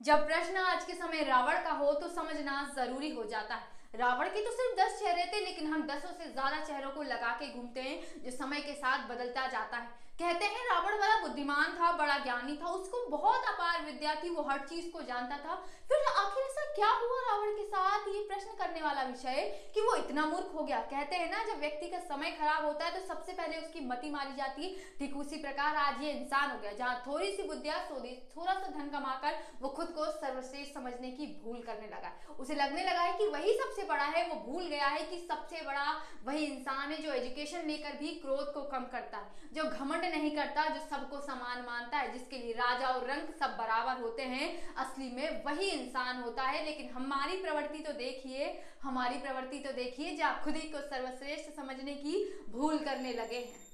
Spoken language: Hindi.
जब प्रश्न आज के समय रावण का हो तो समझना ज़रूरी हो जाता है। रावण के तो सिर्फ़ दस चेहरे थे, लेकिन हम दसों से ज़्यादा चेहरों को लगा के घूमते हैं, जो समय के साथ बदलता जाता है। कहते हैं रावण बड़ा बुद्धिमान था, बड़ा ज्ञानी था, उसको बहुत अपार विद्या थी, वो हर चीज़ को जानता था। फिर आखिर ऐसा क्या हुआ रावण के साथ? ये प्रश्न करने वाला विषय कि वो इतना मूर्ख हो गया। कहते हैं ना, जब व्यक्ति का समय खराब होता है तो सबसे पहले उसकी मति मारी जाती है। ठीक उसी प्रकार आज ये इंसान हो गया, जहाँ थोड़ी सी बुद्धिया थोड़ा सा धन कमाकर वो खुद को सर्वश्रेष्ठ समझने की भूल करने लगा उसे लगने लगा है कि वही सबसे बड़ा है, वो भूल गया है कि सबसे बड़ा वही इंसान है जो एजुकेशन लेकर भी क्रोध को कम करता है, जो घमंड नहीं करता, जो सबको समान मानता है, जिसके लिए राजा और रंग सब बराबर होते हैं। असली में वही इंसान होता है, लेकिन हमारी प्रवृत्ति तो देखिए हमारी प्रवृत्ति तो देखिए जो आप खुद ही को सर्वश्रेष्ठ समझने की भूल करने लगे हैं।